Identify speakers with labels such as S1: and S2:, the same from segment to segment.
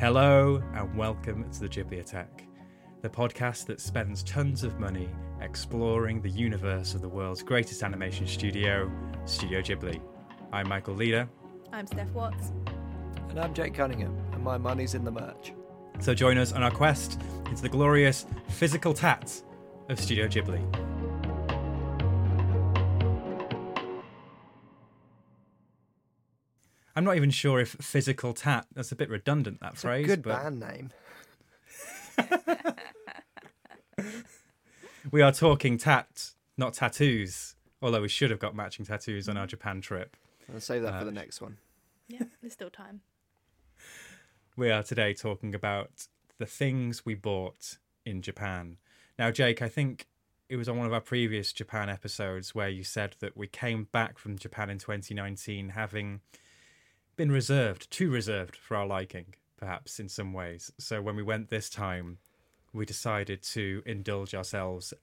S1: Hello and welcome to the Ghibliotheque, the podcast that spends tons of money exploring the universe of the world's greatest animation studio, Studio Ghibli. I'm Michael Leader.
S2: I'm Steph Watts.
S3: And I'm Jake Cunningham, and my money's in the merch.
S1: So join us on our quest into the glorious physical tat of Studio Ghibli. I'm not even sure if physical tat, that's a bit redundant, that
S3: It's
S1: phrase.
S3: a good
S1: but
S3: band name.
S1: we are talking tat, not tattoos. Although we should have got matching tattoos on our Japan trip.
S3: I'll save that
S1: Uh,
S3: for the next one.
S2: Yeah, there's still time.
S1: We are today talking about the things we bought in Japan. Now, Jake, I think it was on one of our previous Japan episodes where you said that we came back from Japan in 2019 having been reserved, too reserved for our liking, perhaps in some ways. So when we went this time, we decided to indulge ourselves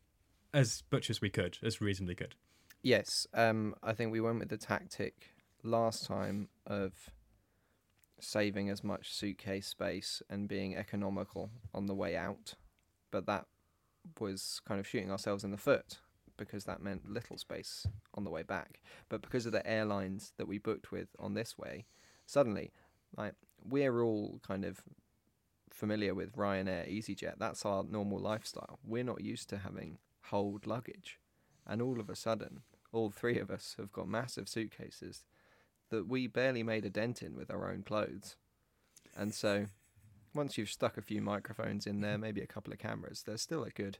S1: as much as we could, as reasonably could.
S3: Yes, um, I think we went with the tactic last time of saving as much suitcase space and being economical on the way out, but that was kind of shooting ourselves in the foot because that meant little space on the way back. But because of the airlines that we booked with on this way, suddenly, like we're all kind of familiar with Ryanair, EasyJet. That's our normal lifestyle. We're not used to having hold luggage, and all of a sudden, all three of us have got massive suitcases that we barely made a dent in with our own clothes. And so, once you've stuck a few microphones in there, maybe a couple of cameras, there's still a good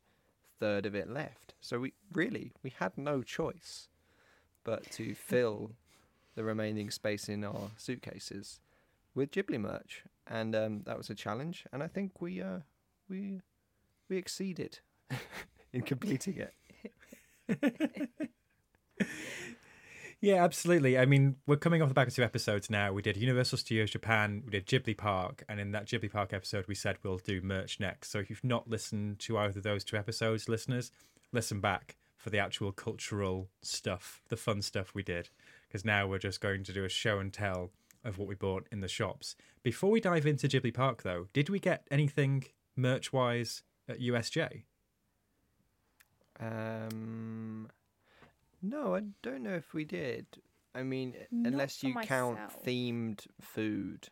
S3: third of it left. So we really we had no choice but to fill the remaining space in our suitcases with Ghibli merch, and um, that was a challenge. And I think we uh, we we exceeded in completing it.
S1: Yeah, absolutely. I mean, we're coming off the back of two episodes now. We did Universal Studios Japan, we did Ghibli Park, and in that Ghibli Park episode, we said we'll do merch next. So if you've not listened to either of those two episodes, listeners, listen back for the actual cultural stuff, the fun stuff we did, because now we're just going to do a show and tell of what we bought in the shops. Before we dive into Ghibli Park, though, did we get anything merch wise at USJ?
S3: Um, no, I don't know if we did. I mean,
S2: Not
S3: unless
S2: for
S3: you count
S2: myself.
S3: themed food.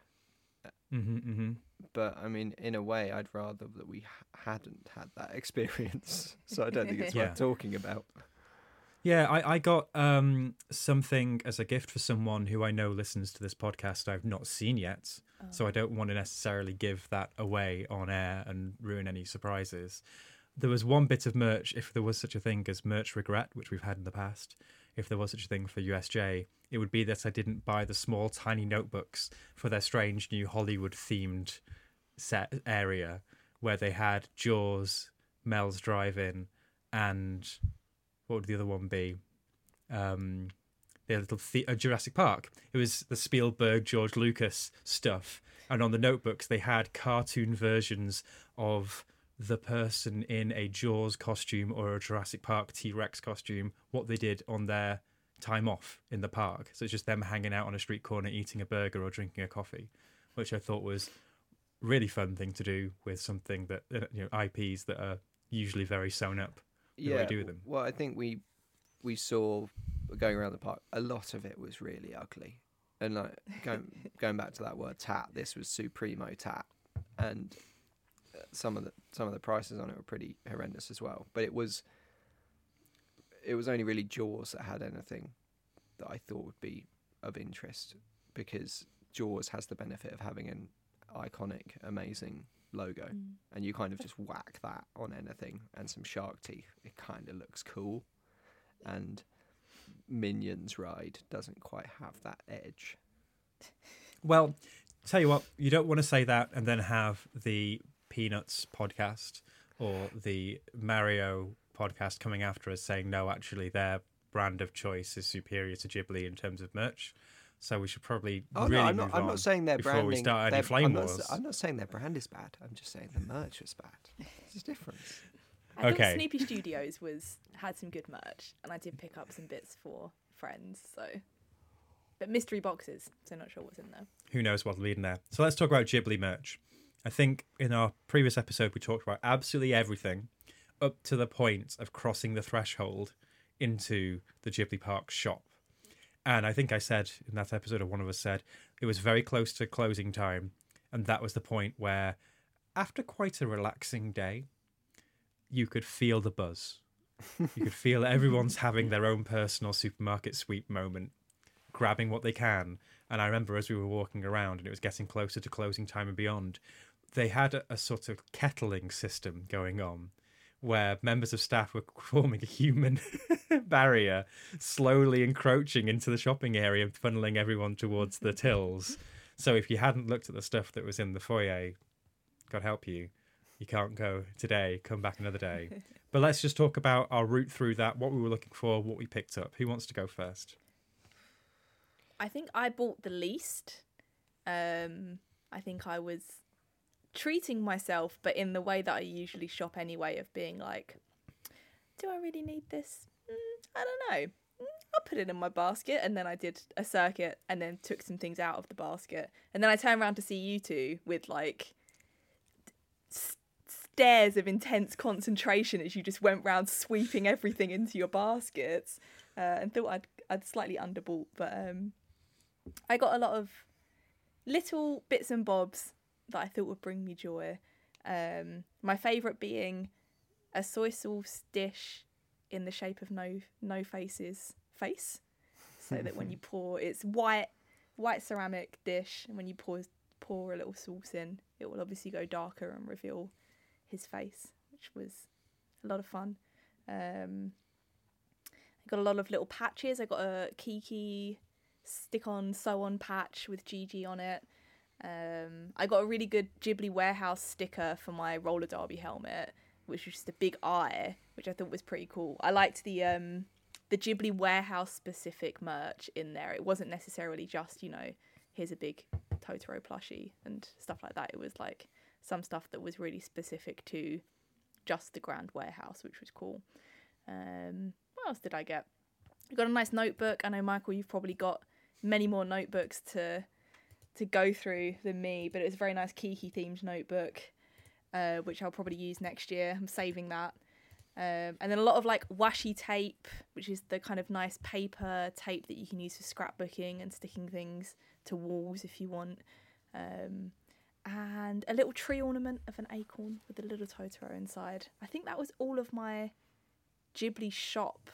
S1: Mm-hmm, mm-hmm.
S3: But I mean, in a way, I'd rather that we hadn't had that experience. so I don't think it's
S1: Yeah.
S3: worth talking about.
S1: Yeah, I, I got um, something as a gift for someone who I know listens to this podcast I've not seen yet. So I don't want to necessarily give that away on air and ruin any surprises. There was one bit of merch, if there was such a thing as merch regret, which we've had in the past, if there was such a thing for USJ, it would be that I didn't buy the small, tiny notebooks for their strange new Hollywood themed set area where they had Jaws, Mel's Drive In, and what would the other one be? Um, the little the- uh, Jurassic Park. It was the Spielberg, George Lucas stuff, and on the notebooks they had cartoon versions of the person in a Jaws costume or a Jurassic Park T Rex costume. What they did on their time off in the park. So it's just them hanging out on a street corner, eating a burger or drinking a coffee, which I thought was really fun thing to do with something that uh, you know IPs that are usually very sewn up.
S3: Yeah.
S1: I do them.
S3: Well, I think we we saw going around the park. A lot of it was really ugly, and like going going back to that word tat. This was supremo tat, and uh, some of the some of the prices on it were pretty horrendous as well. But it was it was only really Jaws that had anything that I thought would be of interest because Jaws has the benefit of having an iconic, amazing logo, mm. and you kind of just whack that on anything and some shark teeth. It kind of looks cool, and Minions Ride doesn't quite have that edge.
S1: Well, tell you what, you don't want to say that and then have the Peanuts podcast or the Mario podcast coming after us saying no, actually their brand of choice is superior to Ghibli in terms of merch. So we should probably
S3: Oh
S1: really
S3: no, I'm
S1: move
S3: not. I'm
S1: on
S3: not saying their
S1: before
S3: branding.
S1: we start any flame
S3: I'm not,
S1: wars.
S3: s- I'm not saying their brand is bad. I'm just saying the merch is bad. There's a difference.
S2: I
S1: Okay.
S2: thought Snoopy Studios was had some good merch, and I did pick up some bits for friends. So, but mystery boxes, so not sure what's in there.
S1: who knows what'll be in there. So let's talk about Ghibli merch. I think in our previous episode we talked about absolutely everything up to the point of crossing the threshold into the Ghibli Park shop. And I think I said in that episode, or one of us said, it was very close to closing time. And that was the point where, after quite a relaxing day, you could feel the buzz. You could feel everyone's having their own personal supermarket sweep moment, grabbing what they can. And I remember as we were walking around and it was getting closer to closing time and beyond, they had a, a sort of kettling system going on where members of staff were forming a human barrier, slowly encroaching into the shopping area and funneling everyone towards the tills. So if you hadn't looked at the stuff that was in the foyer, God help you, you can't go today, come back another day. But let's just talk about our route through that, what we were looking for, what we picked up. Who wants to go first?
S2: I think I bought the least. Um, I think I was treating myself, but in the way that I usually shop anyway, of being like, "Do I really need this? Mm, I don't know. Mm, I'll put it in my basket." And then I did a circuit, and then took some things out of the basket, and then I turned around to see you two with like s- stares of intense concentration as you just went round sweeping everything into your baskets, uh, and thought I'd I'd slightly underbought, but um, I got a lot of little bits and bobs that I thought would bring me joy. Um, my favourite being a soy sauce dish in the shape of no no faces face, so that when you pour, it's white white ceramic dish, and when you pour pour a little sauce in, it will obviously go darker and reveal his face, which was a lot of fun. Um, I got a lot of little patches. I got a Kiki stick on sew on patch with Jiji on it. Um, I got a really good Ghibli warehouse sticker for my roller derby helmet, which was just a big eye, which I thought was pretty cool. I liked the um, the Ghibli warehouse specific merch in there. It wasn't necessarily just you know here's a big Totoro plushie and stuff like that. It was like some stuff that was really specific to just the Grand Warehouse, which was cool. Um, what else did I get? I got a nice notebook. I know Michael, you've probably got many more notebooks to to go through than me, but it was a very nice Kiki themed notebook, uh, which I'll probably use next year. I'm saving that. Um, and then a lot of like washi tape, which is the kind of nice paper tape that you can use for scrapbooking and sticking things to walls if you want. Um, and a little tree ornament of an acorn with a little Totoro inside. I think that was all of my Ghibli shop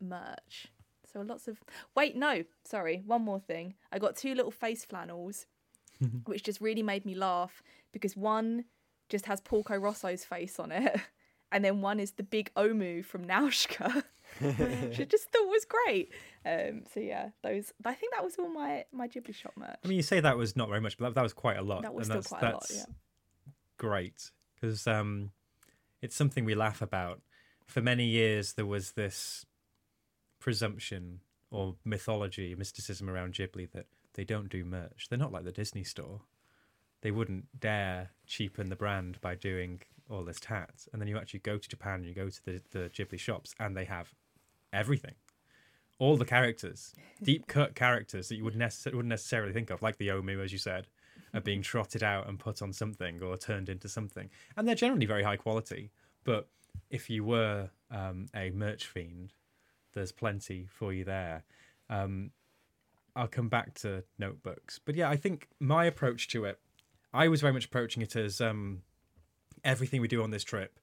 S2: merch. So lots of wait, no, sorry, one more thing. I got two little face flannels, which just really made me laugh because one just has Porco Rosso's face on it, and then one is the big Omu from Nausicaä, which I just thought was great. Um, so yeah, those. I think that was all my my Ghibli shop merch.
S1: I mean, you say that was not very much, but that, that was quite a lot.
S2: That was
S1: and
S2: still
S1: that's,
S2: quite a lot, yeah.
S1: Great, because um, it's something we laugh about. For many years, there was this presumption or mythology, mysticism around Ghibli that they don't do merch. They're not like the Disney store. They wouldn't dare cheapen the brand by doing all this tat. And then you actually go to Japan, and you go to the, the Ghibli shops, and they have everything. all the characters, deep cut characters that you would necess- wouldn't necessarily think of, like the Omu, as you said, are being trotted out and put on something or turned into something, and they're generally very high quality. But if you were um, a merch fiend, there's plenty for you there. Um, I'll come back to notebooks, but yeah, I think my approach to it, I was very much approaching it as um, everything we do on this trip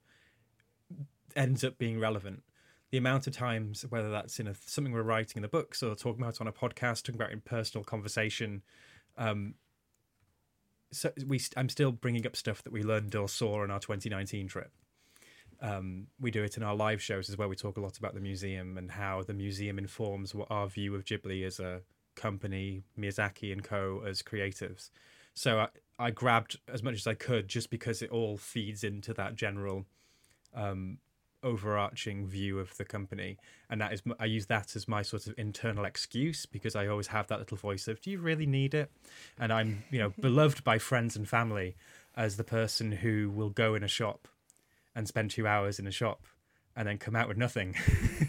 S1: ends up being relevant. The amount of times, whether that's in a, something we're writing in the books or talking about on a podcast, talking about in personal conversation, um, so we I'm still bringing up stuff that we learned or saw on our 2019 trip. Um, we do it in our live shows as well. We talk a lot about the museum and how the museum informs what our view of Ghibli as a company, Miyazaki and co as creatives. So I, I grabbed as much as I could just because it all feeds into that general um, overarching view of the company, and that is I use that as my sort of internal excuse because I always have that little voice of, "Do you really need it?" And I'm you know beloved by friends and family as the person who will go in a shop and spend two hours in a shop and then come out with nothing,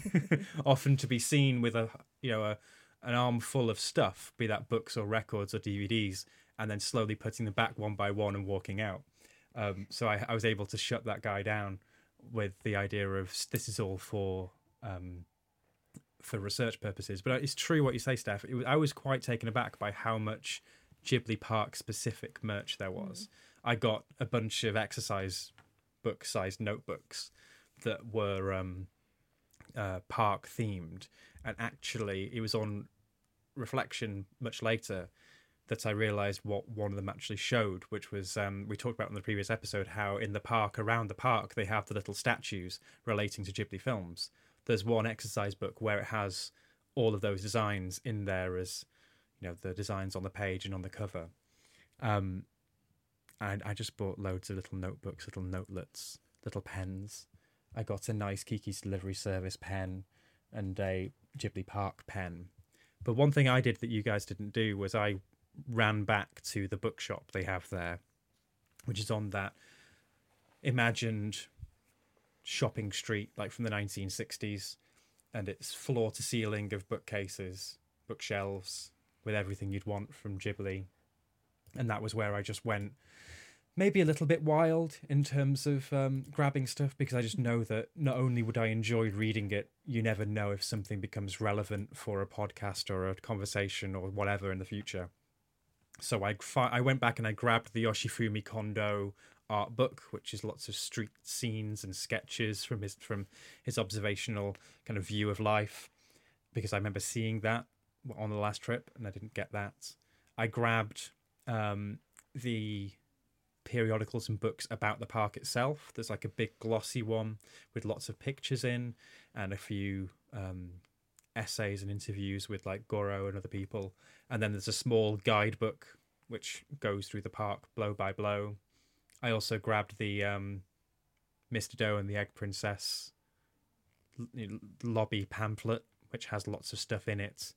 S1: often to be seen with a you know a an armful of stuff, be that books or records or DVDs, and then slowly putting them back one by one and walking out. Um, so I, I was able to shut that guy down with the idea of this is all for um, for research purposes. But it's true what you say, Steph. Was, I was quite taken aback by how much Ghibli Park specific merch there was. Mm. I got a bunch of exercise book sized notebooks that were um, uh, park themed, and actually it was on reflection much later that I realized what one of them actually showed, which was um, we talked about in the previous episode how in the park, around the park, they have the little statues relating to Ghibli films. There's one exercise book where it has all of those designs in there as you know the designs on the page and on the cover. Um, and I just bought loads of little notebooks, little notelets, little pens. I got a nice Kiki's Delivery Service pen and a Ghibli Park pen. But one thing I did that you guys didn't do was I ran back to the bookshop they have there, which is on that imagined shopping street like from the 1960s. And it's floor to ceiling of bookcases, bookshelves with everything you'd want from Ghibli. And that was where I just went maybe a little bit wild in terms of um, grabbing stuff because I just know that not only would I enjoy reading it, you never know if something becomes relevant for a podcast or a conversation or whatever in the future. So I I went back and I grabbed the Yoshifumi Kondo art book, which is lots of street scenes and sketches from his from his observational kind of view of life, because I remember seeing that on the last trip and I didn't get that. I grabbed um, the periodicals and books about the park itself. There's like a big glossy one with lots of pictures in and a few um, essays and interviews with like Goro and other people. And then there's a small guidebook which goes through the park blow by blow. I also grabbed the um, Mr. Dough and the Egg Princess lobby pamphlet, which has lots of stuff in it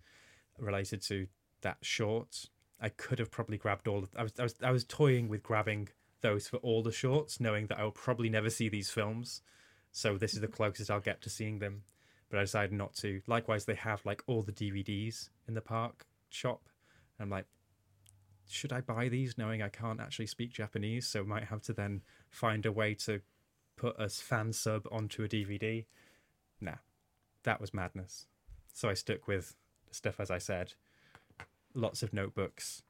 S1: related to that short. I could have probably grabbed all. Of, I was I was I was toying with grabbing those for all the shorts, knowing that I'll probably never see these films. So this is the mm-hmm. closest I'll get to seeing them. But I decided not to. Likewise, they have like all the DVDs in the park shop. And I'm like, should I buy these knowing I can't actually speak Japanese? So might have to then find a way to put a fan sub onto a DVD. Nah, that was madness. So I stuck with stuff as I said. Lots of notebooks,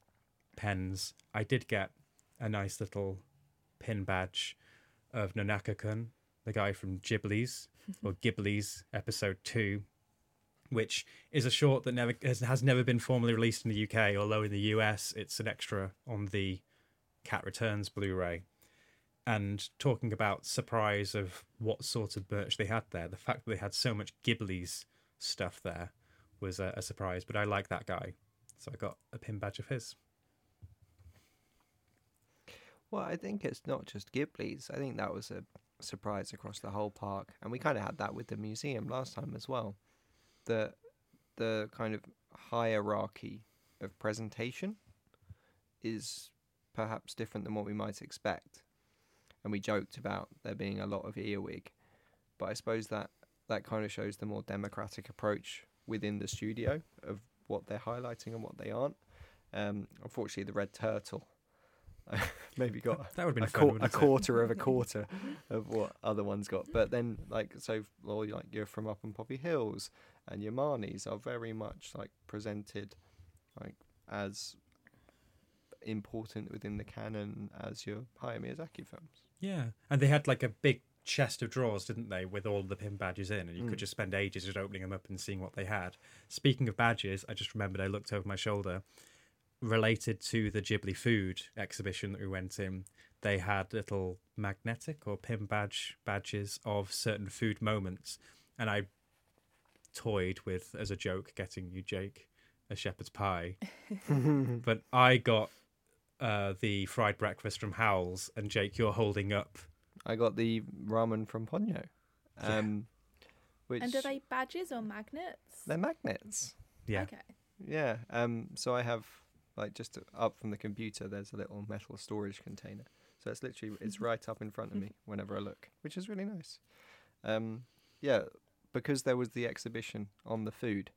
S1: pens. I did get a nice little pin badge of Nonaka kun, the guy from Ghiblies or Ghiblies episode two, which is a short that never has, has never been formally released in the UK, although in the US it's an extra on the Cat Returns Blu-ray. And talking about surprise of what sort of merch they had there, the fact that they had so much Ghiblies stuff there was a, a surprise. But I like that guy, so I got a pin badge of his.
S3: Well, I think it's not just Ghiblies. I think that was a surprise across the whole park, and we kind of had that with the museum last time as well. The the kind of hierarchy of presentation is perhaps different than what we might expect. And we joked about there being a lot of earwig, but I suppose that that kind of shows the more democratic approach within the studio of what they're highlighting and what they aren't. Um, unfortunately, the red turtle maybe got
S1: That would've been
S3: a,
S1: fun,
S3: a quarter of a quarter of what other ones got. But then, like, so, well, like you're from up in Poppy Hills and your Marnies are very much like presented like as important within the canon as your Hayao Miyazaki films.
S1: Yeah, and they had like a big chest of drawers, didn't they, with all the pin badges in, and you
S3: Mm.
S1: could just spend ages just opening them up and seeing what they had. Speaking of badges, I just remembered I looked over my shoulder. Related to the Ghibli food exhibition that we went in, they had little magnetic or pin badge badges of certain food moments, and I toyed with as a joke getting you Jake a shepherd's pie, but I got uh, the fried breakfast from Howl's, and Jake, you're holding up
S3: I got the ramen from Ponyo.
S1: Yeah.
S3: Um, which
S2: And are they badges or magnets?
S3: they're magnets.
S1: Yeah.
S2: Okay.
S3: Yeah. Um. So I have like just up from the computer. There's a little metal storage container. So it's literally it's right up in front of me whenever I look, which is really nice. Um. Yeah. Because there was the exhibition on the food.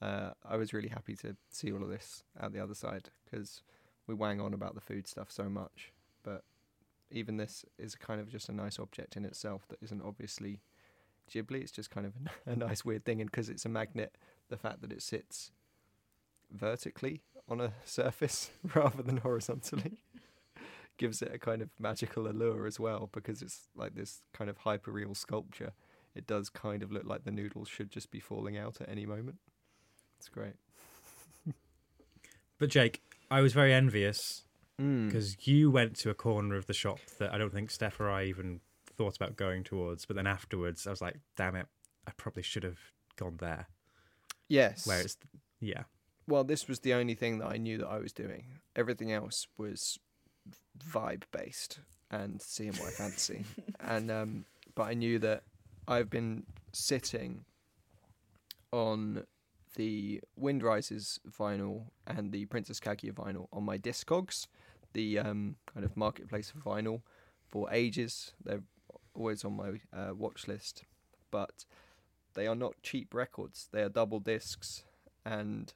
S3: Uh, I was really happy to see all of this out the other side because we wang on about the food stuff so much, but even this is kind of just a nice object in itself that isn't obviously Ghibli. It's just kind of a nice weird thing, and because it's a magnet, the fact that it sits vertically on a surface rather than horizontally gives it a kind of magical allure as well because it's like this kind of hyperreal sculpture. It does kind of look like the noodles should just be falling out at any moment. It's great.
S1: But Jake, I was very envious
S3: Mm.
S1: because you went to a corner of the shop that I don't think Steph or I even thought about going towards. But then afterwards, I was like, damn it, I probably should have gone there.
S3: Yes.
S1: Where it's, yeah,
S3: well, this was the only thing that I knew that I was doing. Everything else was vibe based and seeing what I fancy. and um, but I knew that I've been sitting on the Wind Rises vinyl and the Princess Kaguya vinyl on my Discogs, the um, kind of marketplace of vinyl, for ages. They're always on my uh, watch list, but they are not cheap records. They are double discs, and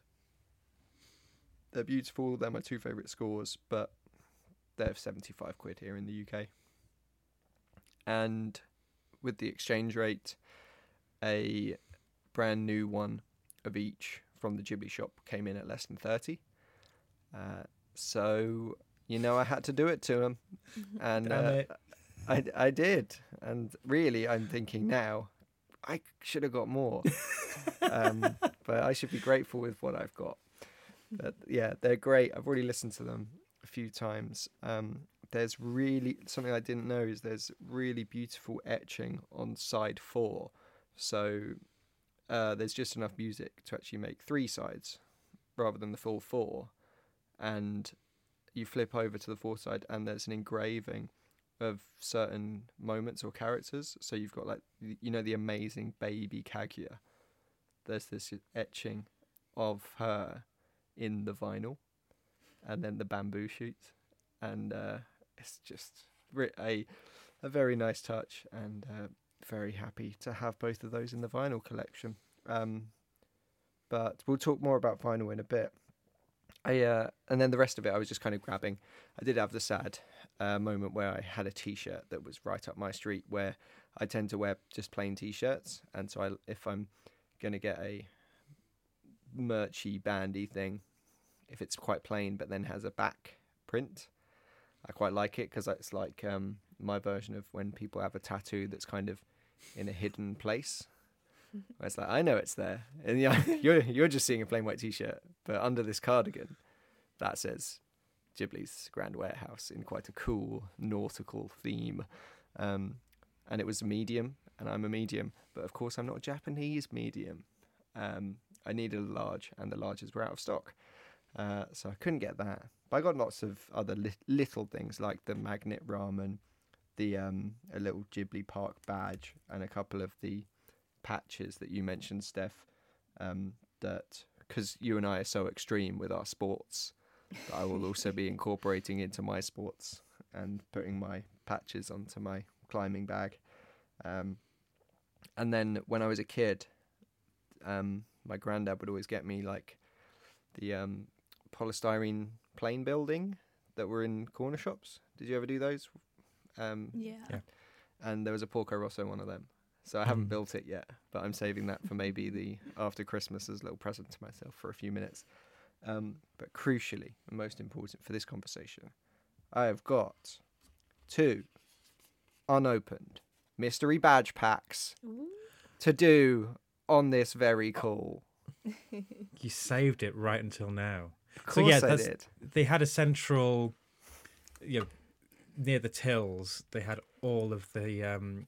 S3: they're beautiful. They're my two favourite scores, but they're 75 quid here in the UK. And with the exchange rate, a brand new one of each from the Ghibli shop came in at less than 30. Uh, so, you know, I had to do it to him. And
S1: Damn
S3: uh,
S1: it.
S3: I, I did. And really, I'm thinking now, I should have got more. um, but I should be grateful with what I've got. But yeah, they're great. I've already listened to them a few times. Um, there's really something I didn't know is there's really beautiful etching on side four. So uh, there's just enough music to actually make three sides rather than the full four. And you flip over to the fourth side, and there's an engraving of certain moments or characters. So you've got like you know the amazing baby Kaguya. There's this etching of her in the vinyl, and then the bamboo shoot, and uh, it's just a a very nice touch, and uh, very happy to have both of those in the vinyl collection. Um, but we'll talk more about vinyl in a bit. I uh, and then the rest of it, I was just kind of grabbing. I did have the sad uh, moment where I had a T-shirt that was right up my street, where I tend to wear just plain T-shirts, and so I, if I'm gonna get a merchy bandy thing, if it's quite plain but then has a back print, I quite like it because it's like um, my version of when people have a tattoo that's kind of in a hidden place. Where it's like I know it's there, and yeah, you're you're just seeing a plain white T-shirt, but under this cardigan, that says Ghibli's Grand Warehouse in quite a cool nautical theme. Um, and it was medium, and I'm a medium, but of course I'm not a Japanese medium. Um, I needed a large, and the larges were out of stock, uh, so I couldn't get that. But I got lots of other li- little things like the magnet ramen, the um, a little Ghibli Park badge, and a couple of the patches that you mentioned, Steph. Um, that because you and I are so extreme with our sports, that I will also be incorporating into my sports and putting my patches onto my climbing bag. Um, and then when I was a kid, um, my granddad would always get me like the um, polystyrene plane building that were in corner shops. Did you ever do those? Um,
S2: Yeah.
S1: Yeah.
S3: and there was a Porco Rosso one of them. So I haven't
S1: Mm.
S3: built it yet, but I'm saving that for maybe the after Christmas as a little present to myself for a few minutes. Um, but crucially, and most important for this conversation, I have got two unopened mystery badge packs to do on this very call.
S1: You saved it right until now.
S3: Of
S1: So
S3: course
S1: yeah,
S3: I
S1: that's,
S3: did.
S1: they had a central, you know, near the tills. They had all of the. Um,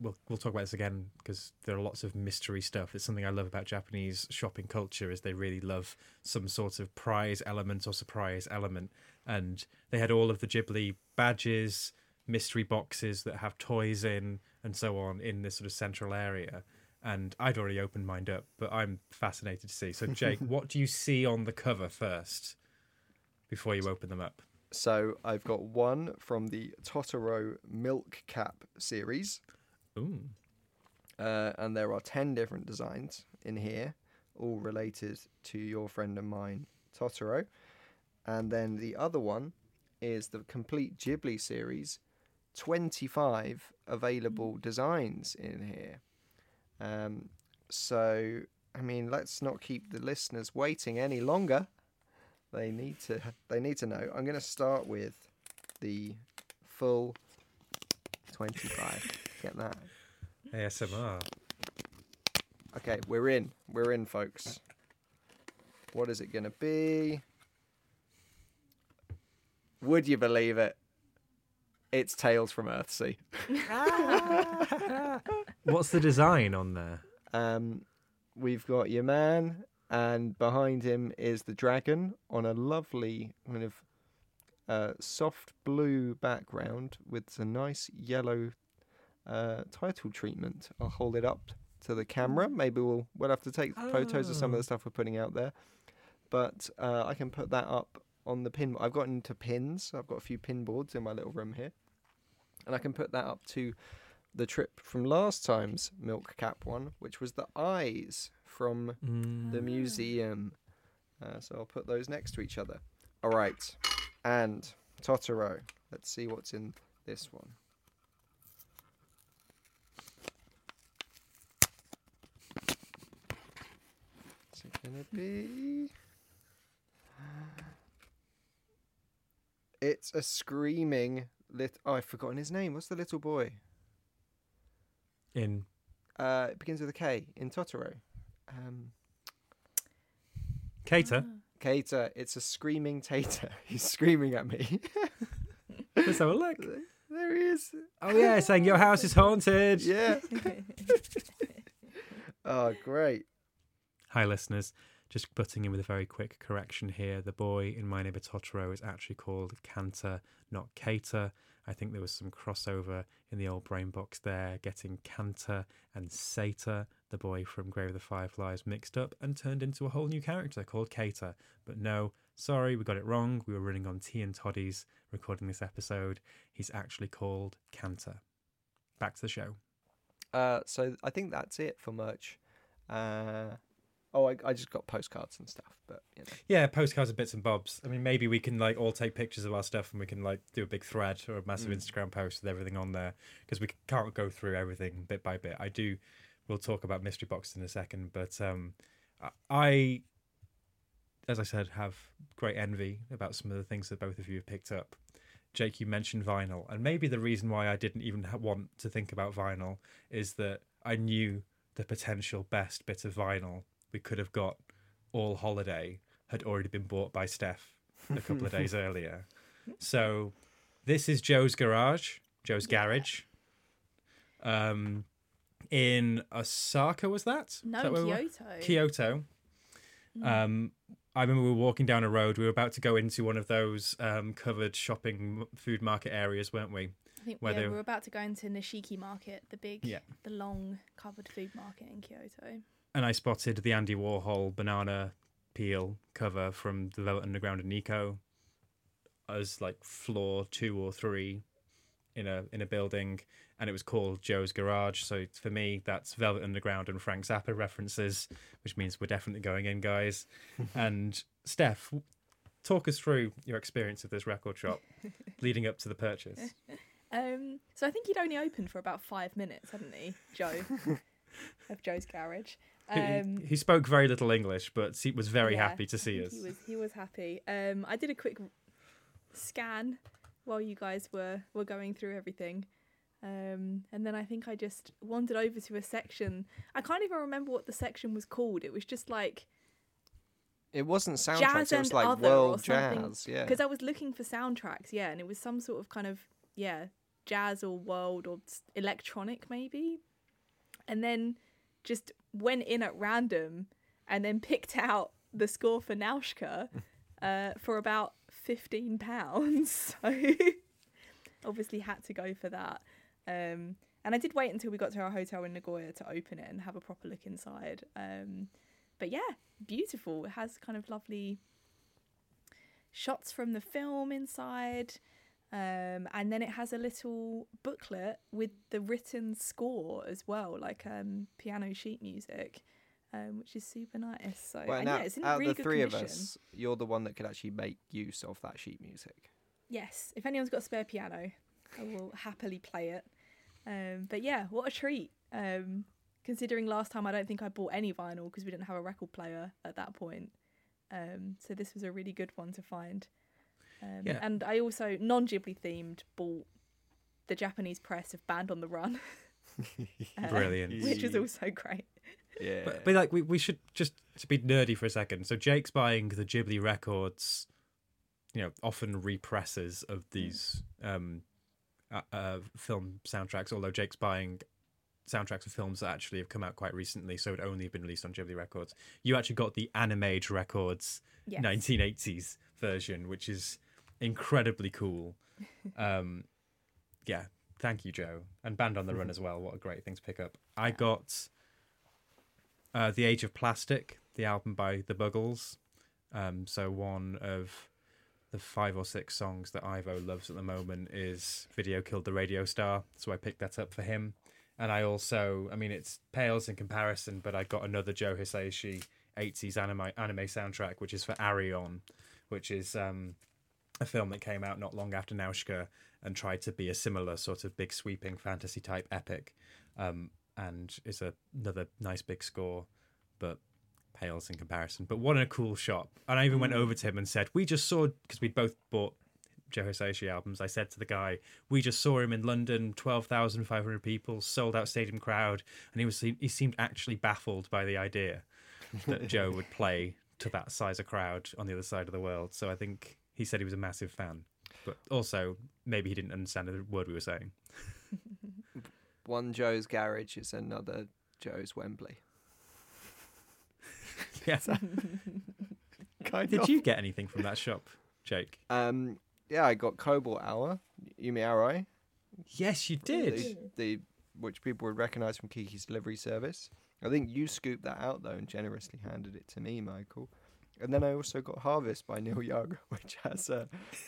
S1: we'll we'll talk about this again because there are lots of mystery stuff. It's something I love about Japanese shopping culture is they really love some sort of prize element or surprise element, and they had all of the Ghibli badges, mystery boxes that have toys in, and so on in this sort of central area. And I'd already opened mine up, but I'm fascinated to see. So, Jake, what do you see on the cover first before you open them up?
S3: So I've got one from the Totoro Milk Cap series.
S1: Ooh.
S3: Uh, and there are 10 different designs in here, all related to your friend and mine, Totoro. And then the other one is the complete Ghibli series, 25 available designs in here. Um, so, I mean, let's not keep the listeners waiting any longer. They need to. They need to know. I'm going to start with the full 25. Get that?
S1: ASMR.
S3: Okay, we're in. We're in, folks. What is it going to be? Would you believe it? It's Tales from Earthsea.
S1: What's the design on there?
S3: Um, we've got your man, and behind him is the dragon on a lovely kind of uh, soft blue background with a nice yellow uh, title treatment. I'll hold it up to the camera. Maybe we'll we'll have to take photos of some of
S1: Oh.
S3: the stuff we're putting out there, but uh, I can put that up on the pin. I've got into pins. I've got a few pin boards in my little room here, and I can put that up to the trip from last time's milk cap one, which was the eyes from
S1: Mm.
S3: the museum. Uh, so I'll put those next to each other. All right, and Totoro. Let's see what's in this one. What's it be? It's a screaming lit. Oh, I've forgotten his name. What's the little boy?
S1: In
S3: Uh, it begins with a K in Totoro. Um,
S1: Cater.
S3: Cater. It's a screaming Tater. He's screaming at me.
S1: Let's have a look.
S3: there he is.
S1: Oh yeah, saying your house is haunted.
S3: Yeah. oh, great.
S1: Hi, listeners. Just butting in with a very quick correction here. The boy in My Neighbor Totoro is actually called Canter, not Cater. I think there was some crossover in the old brain box there, getting Canter and Seita, the boy from Grave of the Fireflies, mixed up and turned into a whole new character called Cater. But no, sorry, we got it wrong. We were running on tea and toddies recording this episode. He's actually called Canter. Back to the show.
S3: Uh, so I think that's it for merch. Uh, oh, I, I just got postcards and stuff, but you know.
S1: Yeah, postcards and bits and bobs. I mean, maybe we can like all take pictures of our stuff and we can like do a big thread or a massive Instagram post with everything on there because we can't go through everything bit by bit. I do. We'll talk about mystery boxes in a second, but um, I- I, as I said, have great envy about some of the things that both of you have picked up. Jake, you mentioned vinyl, and maybe the reason why I didn't even ha- want to think about vinyl is that I knew the potential best bit of vinyl we could have got all holiday had already been bought by Steph a couple of days earlier. So this is Joe's garage, Joe's garage. Um, in Osaka, was that?
S2: No,
S1: that where we?
S2: Kyoto.
S1: Kyoto. Um, I remember we were walking down a road. We were about to go into one of those um, covered shopping food market areas, weren't we?
S2: I think yeah,
S1: they- we
S2: were about to go into Nishiki Market, the big,
S1: Yeah.
S2: the long covered food market in Kyoto.
S1: And I spotted the Andy Warhol banana peel cover from the Velvet Underground and Nico as like floor two or three in a in a building, and it was called Joe's Garage. So for me, that's Velvet Underground and Frank Zappa references, which means we're definitely going in, guys. and Steph, talk us through your experience of this record shop leading up to the purchase.
S2: Um, so I think he'd only opened for about five minutes, hadn't he, Joe, of Joe's Garage.
S1: He-
S2: Um,
S1: he, spoke very little English, but he was very
S2: yeah,
S1: happy to see us.
S2: He was he was happy. Um, I did a quick scan while you guys were were going through everything. Um, and then I think I just wandered over to a section. I can't even remember what the section was called. It was just like
S3: It wasn't soundtracks.
S2: jazz
S3: it was like
S2: other or
S3: world
S2: something.
S3: jazz. Yeah.
S2: Because I was looking for soundtracks, yeah, and it was some sort of kind of yeah jazz or world or electronic maybe, and then just went in at random and then picked out the score for Nausicaä uh, for about fifteen pounds. So obviously had to go for that. Um, and I did wait until we got to our hotel in Nagoya to open it and have a proper look inside. Um, but yeah, beautiful. It has kind of lovely shots from the film inside. Um, and then it has a little booklet with the written score as well, like um, piano sheet music, um, which is super nice. So
S3: well,
S2: and
S3: now,
S2: yeah, it's in
S3: out
S2: really
S3: of the
S2: good
S3: three
S2: condition.
S3: of us, you're the one that could actually make use of that sheet music.
S2: Yes, if anyone's got a spare piano, I will happily play it. Um, but yeah, what a treat. Um, considering last time I don't think I bought any vinyl because we didn't have a record player at that point. Um, so this was a really good one to find. Um,
S1: Yeah.
S2: And I also, non Ghibli themed, bought the Japanese press of Band on the Run, uh,
S1: Brilliant.
S2: which was also great.
S3: Yeah.
S1: But, but like we, we should just to be nerdy for a second. So Jake's buying the Ghibli records, you know, often represses of these um, uh, uh, film soundtracks. Although Jake's buying soundtracks of films that actually have come out quite recently, so it only have been released on Ghibli records. You actually got the Animage Records
S2: Yes.
S1: 1980s version, which is incredibly cool. Um, yeah, thank you, Joe, and Band on the Run as well. What a great thing to pick up. I got uh, The Age of Plastic, the album by The Buggles. Um, so one of the five or six songs that Ivo loves at the moment is Video Killed the Radio Star. So I picked that up for him. And I also, I mean, it's pales in comparison, but I got another Joe Hisaishi 80s anime, anime soundtrack, which is for Arion, which is um, a film that came out not long after Nausicaä and tried to be a similar sort of big sweeping fantasy type epic. Um, and is a, another nice big score, but pales in comparison. But what a cool shot! And I even went over to him and said, We just saw, because we'd both bought Joe Hisaishi albums, I said to the guy, We just saw him in London, 12,500 people, sold out stadium crowd. And he was he seemed actually baffled by the idea that Joe would play to that size of crowd on the other side of the world. So I think he said he was a massive fan. But also, maybe he didn't understand a word we were saying.
S3: One Joe's garage is another Joe's Wembley.
S1: Yeah.
S3: Kind
S1: Did
S3: of.
S1: you get anything from that shop, Jake?
S3: Um, yeah, I got Cobalt Hour, Yumi Arai.
S1: Yes, you did.
S3: The, the which people would recognise from Kiki's delivery service. I think you scooped that out though and generously handed it to me, Michael. And then I also got Harvest by Neil Young, which has uh,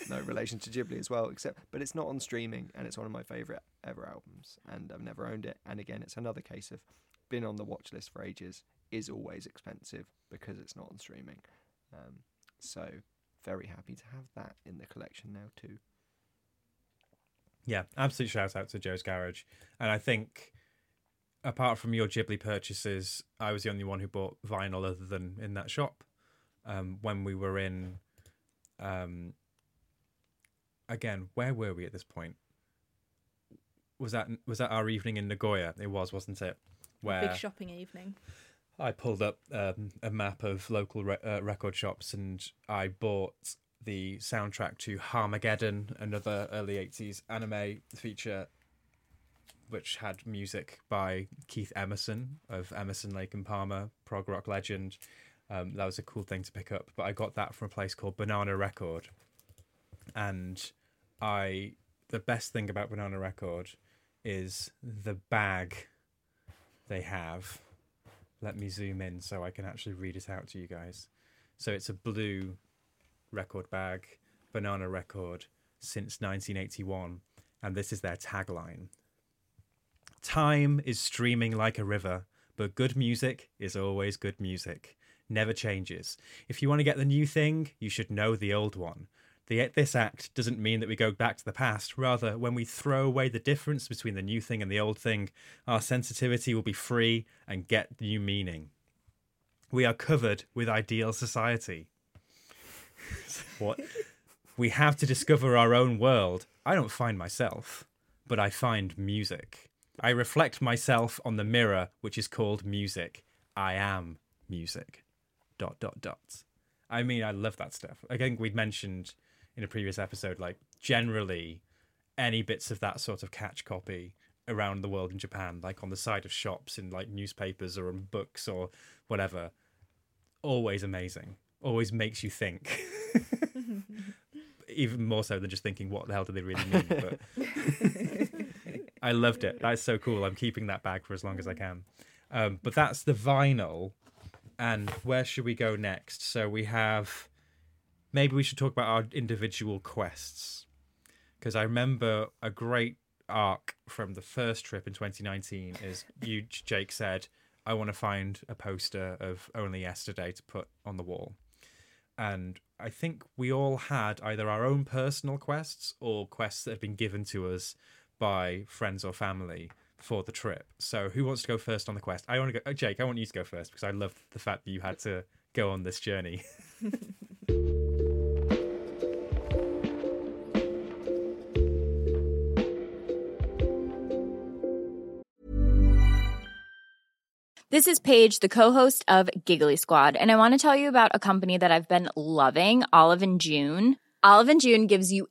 S3: no relation to Ghibli as well, except but it's not on streaming and it's one of my favourite ever albums, and I've never owned it. And again, it's another case of been on the watch list for ages, is always expensive because it's not on streaming. Um, so very happy to have that in the collection now too.
S1: Yeah, absolute shout out to Joe's Garage. And I think, apart from your Ghibli purchases, I was the only one who bought vinyl other than in that shop. Um, when we were in, um, again, where were we at this point? Was that was that our evening in Nagoya? It was, wasn't it? Where
S2: Big shopping evening.
S1: I pulled up um, a map of local re- uh, record shops and I bought the soundtrack to Harmageddon, another early 80s anime feature, which had music by Keith Emerson of Emerson, Lake and Palmer, prog rock legend. Um, that was a cool thing to pick up, but I got that from a place called Banana Record. And I, the best thing about Banana Record is the bag they have let me zoom in so I can actually read it out to you guys. So it's a blue record bag, banana record since 1981. and this is their tagline Time is streaming like a river, but good music is always good music. Never changes. If you want to get the new thing, you should know the old one. The, this act doesn't mean that we go back to the past. Rather, when we throw away the difference between the new thing and the old thing, our sensitivity will be free and get new meaning. We are covered with ideal society. what? We have to discover our own world. I don't find myself, but I find music. I reflect myself on the mirror, which is called music. I am music. Dot, dot, dot. I mean, I love that stuff. I think we'd mentioned in a previous episode, like, generally, any bits of that sort of catch copy around the world in Japan, like on the side of shops in like newspapers or in books or whatever, always amazing. Always makes you think. Even more so than just thinking, what the hell do they really mean? But I loved it. That's so cool. I'm keeping that bag for as long as I can. Um, but that's the vinyl. And where should we go next? So we have. Maybe we should talk about our individual quests. Because I remember a great arc from the first trip in 2019 is you, Jake, said, I want to find a poster of Only Yesterday to put on the wall. And I think we all had either our own personal quests or quests that had been given to us by friends or family for the trip. So who wants to go first on the quest? I want to go. Oh, Jake, I want you to go first because I love the fact that you had to go on this journey.
S4: This is Paige, the co-host of Giggly Squad, and I want to tell you about a company that I've been loving, Olive and June. Olive and June gives you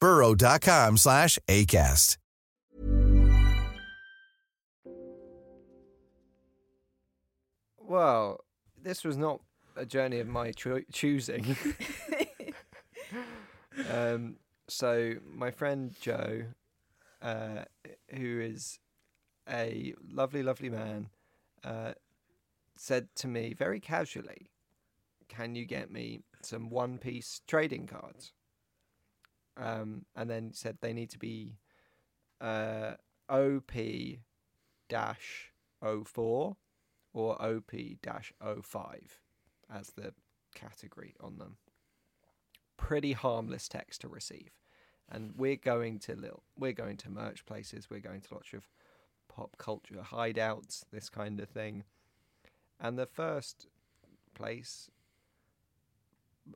S5: burrow.com slash ACAST.
S3: Well, this was not a journey of my cho- choosing. um, so my friend Joe, uh, who is a lovely, lovely man, uh, said to me very casually, "Can you get me some One Piece trading cards?" Um, and then said they need to be uh, OP dash 04 or OP 05 as the category on them. Pretty harmless text to receive. And we're going to little we're going to merch places, we're going to lots of pop culture hideouts, this kind of thing. And the first place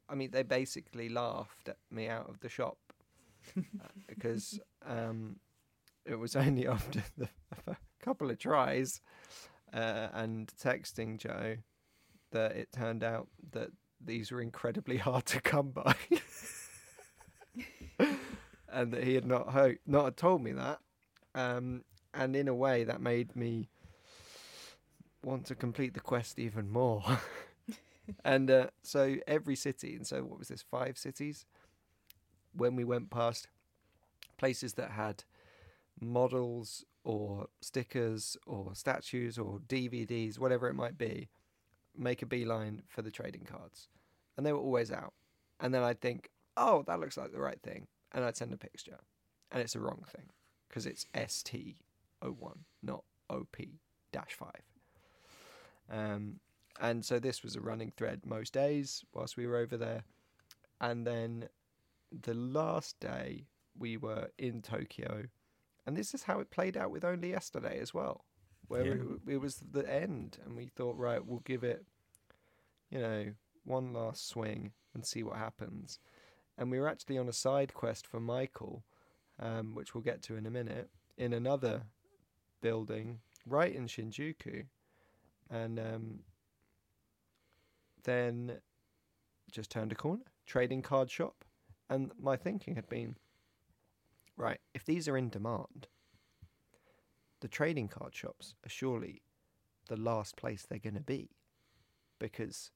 S3: I mean they basically laughed at me out of the shop because um, it was only after the a couple of tries uh, and texting Joe that it turned out that these were incredibly hard to come by, and that he had not ho- not told me that, um, and in a way that made me want to complete the quest even more. and uh, so every city, and so what was this? Five cities. When we went past places that had models or stickers or statues or DVDs, whatever it might be, make a beeline for the trading cards, and they were always out. And then I'd think, oh, that looks like the right thing, and I'd send a picture, and it's the wrong thing because it's ST01, not OP-5. Um, and so this was a running thread most days whilst we were over there. And then the last day we were in Tokyo, and this is how it played out with only yesterday as well, where
S1: Yeah.
S3: it, it was the end, and we thought, right, we'll give it, you know, one last swing and see what happens. And we were actually on a side quest for Michael, um, which we'll get to in a minute, in another building right in Shinjuku. And um, then just turned a corner, trading card shop. And my thinking had been right, if these are in demand, the trading card shops are surely the last place they're going to be because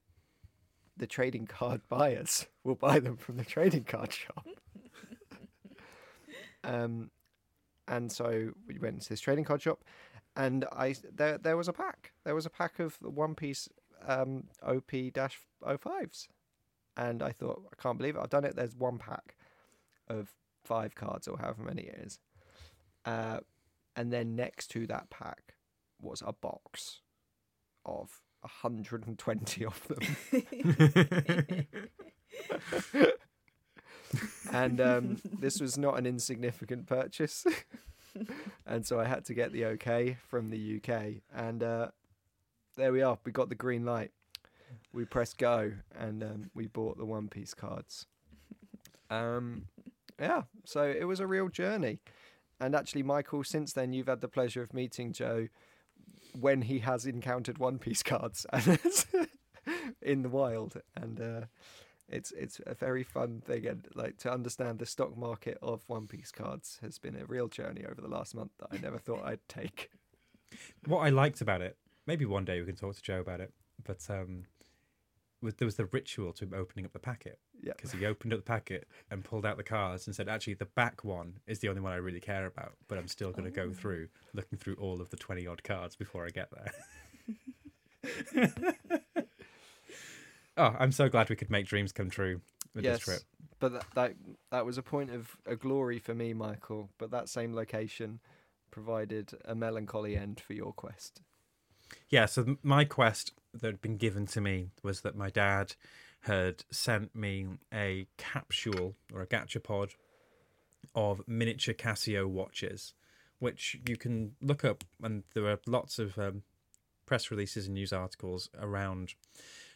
S3: the trading card buyers will buy them from the trading card shop. um, and so we went to this trading card shop, and I there there was a pack. There was a pack of One Piece um, OP 05s, and I thought I can't believe it. I've done it. There's one pack of five cards or however many it is, uh, and then next to that pack was a box of 120 of them. and um, this was not an insignificant purchase. and so I had to get the okay from the UK. And uh, there we are. We got the green light. We pressed go and um, we bought the One Piece cards. Um, yeah, so it was a real journey. And actually, Michael, since then, you've had the pleasure of meeting Joe when he has encountered One Piece cards in the wild. And uh, it's it's a very fun thing and like to understand the stock market of One Piece cards has been a real journey over the last month that I never thought I'd take.
S1: what I liked about it, maybe one day we can talk to Joe about it, but um, was, there was the ritual to him opening up the packet.
S3: Yeah.
S1: Because he opened up the packet and pulled out the cards and said, actually, the back one is the only one I really care about, but I'm still going to go oh. through looking through all of the 20 odd cards before I get there. oh, I'm so glad we could make dreams come true with
S3: yes,
S1: this trip.
S3: but that, that that was a point of a glory for me, Michael. But that same location provided a melancholy end for your quest.
S1: Yeah, so my quest that had been given to me was that my dad had sent me a capsule or a gachapon of miniature Casio watches, which you can look up, and there are lots of um, press releases and news articles around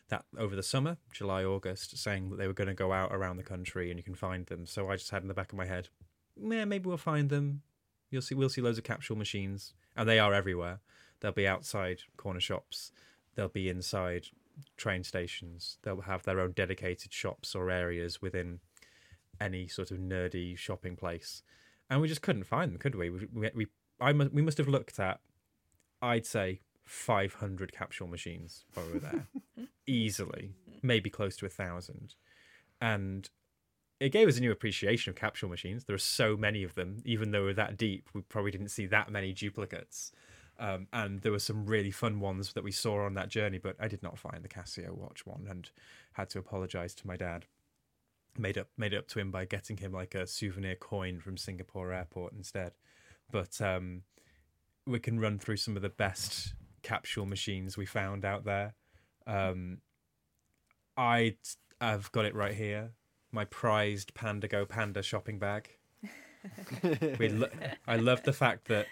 S1: that over the summer, July, August, saying that they were going to go out around the country and you can find them. So I just had in the back of my head, yeah, maybe we'll find them. You'll see, we'll see loads of capsule machines, and they are everywhere. They'll be outside corner shops. They'll be inside train stations. They'll have their own dedicated shops or areas within any sort of nerdy shopping place. And we just couldn't find them, could we? We, we, we I must, we must have looked at, I'd say, 500 capsule machines while we were there, easily, maybe close to a thousand. And it gave us a new appreciation of capsule machines. There are so many of them, even though we're that deep, we probably didn't see that many duplicates. Um, and there were some really fun ones that we saw on that journey, but I did not find the Casio watch one and had to apologize to my dad. Made up made it up to him by getting him like a souvenir coin from Singapore airport instead. But um, we can run through some of the best capsule machines we found out there. Um, I have got it right here. My prized Panda Go Panda shopping bag. we lo- I love the fact that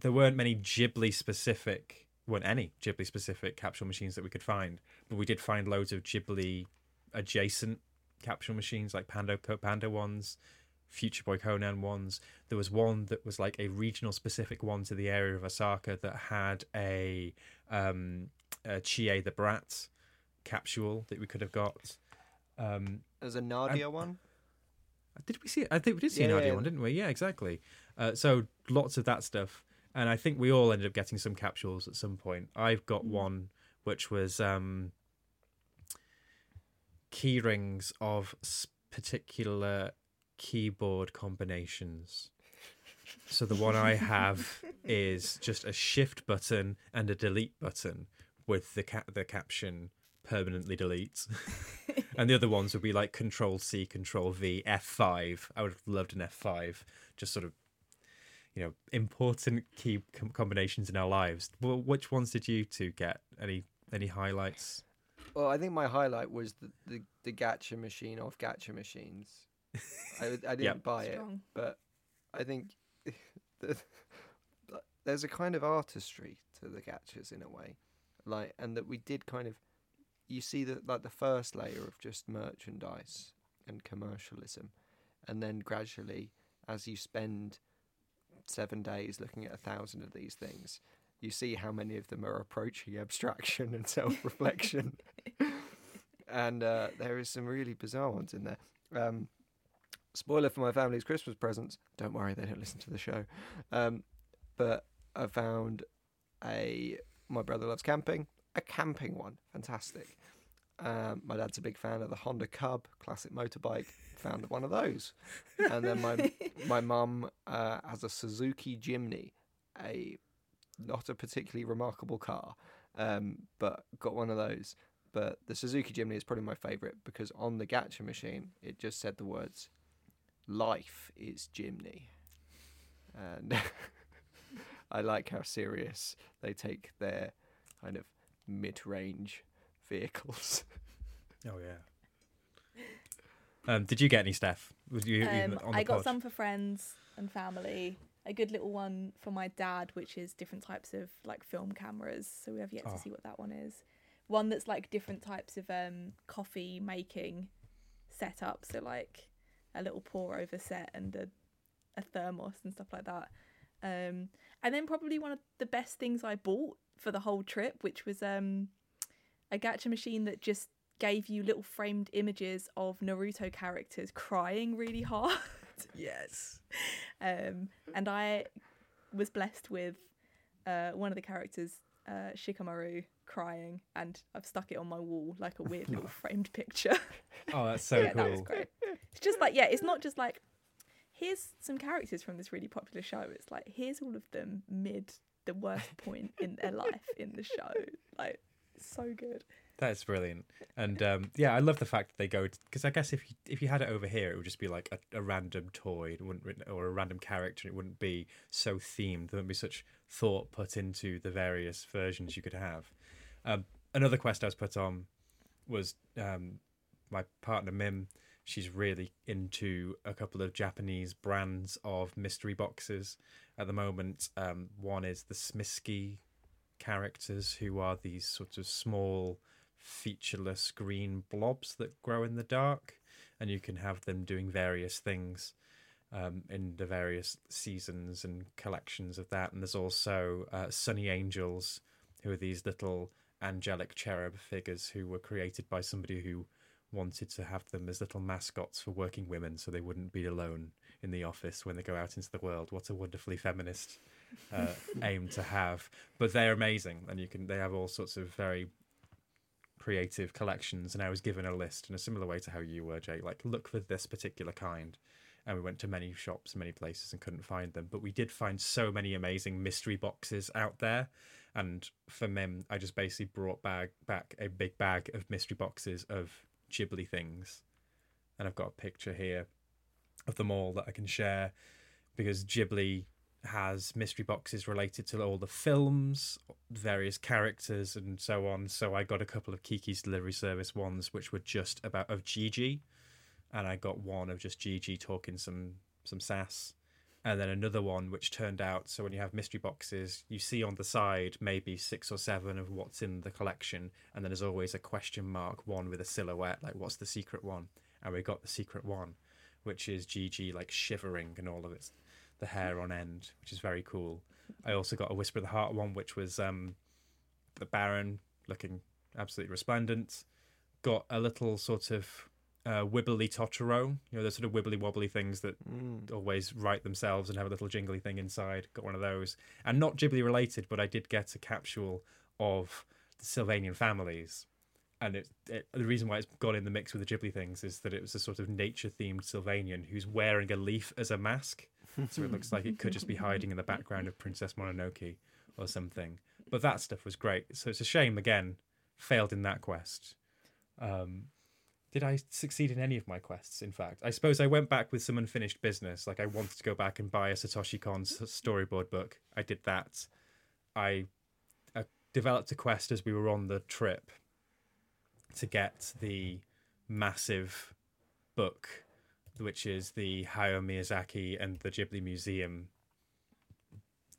S1: there weren't many Ghibli specific, weren't any Ghibli specific capsule machines that we could find, but we did find loads of Ghibli adjacent capsule machines like Panda Panda ones, Future Boy Conan ones. There was one that was like a regional specific one to the area of Osaka that had a, um, a Chie the Brat capsule that we could have got. Um,
S3: There's a Nadia one.
S1: did we see it? I think we did see
S3: Yeah,
S1: an audio
S3: yeah.
S1: one, didn't we? Yeah, exactly. Uh, so lots of that stuff, and I think we all ended up getting some capsules at some point. I've got one which was um, key rings of particular keyboard combinations. So the one I have is just a shift button and a delete button with the ca- the caption permanently delete. and the other ones would be like control C, control V, F5. I would have loved an F5 just sort of you know, important key com- combinations in our lives. Well, which ones did you two get? Any any highlights?
S3: Well, I think my highlight was the the, the gacha machine of gacha machines. I, I didn't
S1: Yep.
S3: buy it, but I think the, there's a kind of artistry to the gachas in a way, like, and that we did kind of. You see that like the first layer of just merchandise and commercialism, and then gradually, as you spend seven days looking at a thousand of these things, you see how many of them are approaching abstraction and self-reflection. and uh, there is some really bizarre ones in there. Um, spoiler for my family's Christmas presents. Don't worry, they don't listen to the show. Um, but I found a my brother loves camping, a camping one, fantastic. Um, my dad's a big fan of the Honda Cub, classic motorbike. Found one of those, and then my my mum uh, has a Suzuki Jimny, a not a particularly remarkable car, um, but got one of those. But the Suzuki Jimny is probably my favourite because on the gacha machine it just said the words "Life is Jimny," and I like how serious they take their kind of mid-range vehicles.
S1: Oh yeah. Um, did you get any, Steph? You,
S2: Um, I got
S1: pod?
S2: some for friends and family. A good little one for my dad, which is different types of like film cameras. So we have yet
S1: Oh.
S2: to see what that one is. One that's like different types of um, coffee making setup. So like a little pour over set and a, a thermos and stuff like that. Um, and then probably one of the best things I bought for the whole trip, which was um, a gacha machine that just gave you little framed images of Naruto characters crying really hard.
S1: yes.
S2: Um, and I was blessed with uh, one of the characters, uh, Shikamaru, crying, and I've stuck it on my wall like a weird little framed picture.
S1: Oh, that's so
S2: yeah,
S1: cool.
S2: that was great. It's just like, yeah, it's not just like, here's some characters from this really popular show. It's like, here's all of them mid the worst point in their life in the show. Like, so good.
S1: That's brilliant, and um, yeah, I love the fact that they go because I guess if you if you had it over here, it would just be like a, a random toy, it wouldn't or a random character. It wouldn't be so themed. There wouldn't be such thought put into the various versions you could have. Um, another quest I was put on was um, my partner Mim. She's really into a couple of Japanese brands of mystery boxes at the moment. Um, one is the Smiski characters, who are these sort of small, featureless green blobs that grow in the dark, and you can have them doing various things um, in the various seasons and collections of that. And there's also uh, Sunny Angels, who are these little angelic cherub figures who were created by somebody who wanted to have them as little mascots for working women so they wouldn't be alone in the office when they go out into the world. What a wonderfully feminist uh, aim to have. But they're amazing and you can they have all sorts of very creative collections and I was given a list in a similar way to how you were, Jake, like look for this particular kind. And we went to many shops, many places, and couldn't find them. But we did find so many amazing mystery boxes out there. And for Mim, I just basically brought bag back a big bag of mystery boxes of Ghibli things. And I've got a picture here of them all that I can share because Ghibli has mystery boxes related to all the films, various characters, and so on. So I got a couple of Kiki's Delivery Service ones, which were just about of Jiji, and I got one of just Jiji talking some some sass, and then another one which turned out. So when you have mystery boxes, you see on the side maybe six or seven of what's in the collection, and then there's always a question mark one with a silhouette, like what's the secret one, and we got the secret one, which is Jiji like shivering and all of its the hair on end, which is very cool. I also got a Whisper of the Heart one, which was um, the Baron looking absolutely resplendent. Got a little sort of uh, wibbly Totoro, you know, the sort of wibbly wobbly things that always write themselves and have a little jingly thing inside. Got one of those, and not Ghibli related, but I did get a capsule of the Sylvanian families, and it, it the reason why it's got in the mix with the Ghibli things is that it was a sort of nature themed Sylvanian who's wearing a leaf as a mask, so it looks like it could just be hiding in the background of Princess Mononoke or something. But that stuff was great. So it's a shame again, failed in that quest. Um, did I succeed in any of my quests? In fact, I suppose I went back with some unfinished business. Like I wanted to go back and buy a Satoshi Kon storyboard book. I did that. I uh, developed a quest as we were on the trip to get the massive book, which is the Hayao Miyazaki and the Ghibli Museum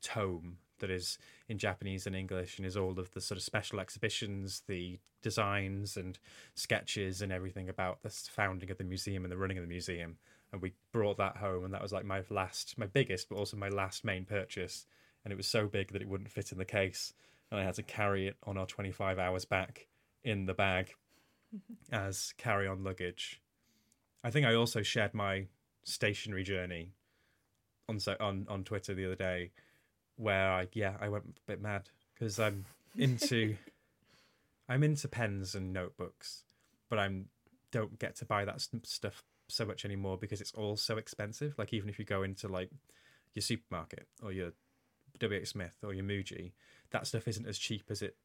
S1: tome that is in Japanese and English and is all of the sort of special exhibitions, the designs and sketches and everything about the founding of the museum and the running of the museum. And we brought that home, and that was like my last, my biggest, but also my last main purchase. And it was so big that it wouldn't fit in the case, and I had to carry it on our 25 hours back in the bag as carry on luggage. I think I also shared my stationery journey on so on on Twitter the other day, where I yeah I went a bit mad because I'm into I'm into pens and notebooks, but I'm don't get to buy that stuff so much anymore because it's all so expensive. Like even if you go into like your supermarket or your W.H. Smith or your Muji, that stuff isn't as cheap as it.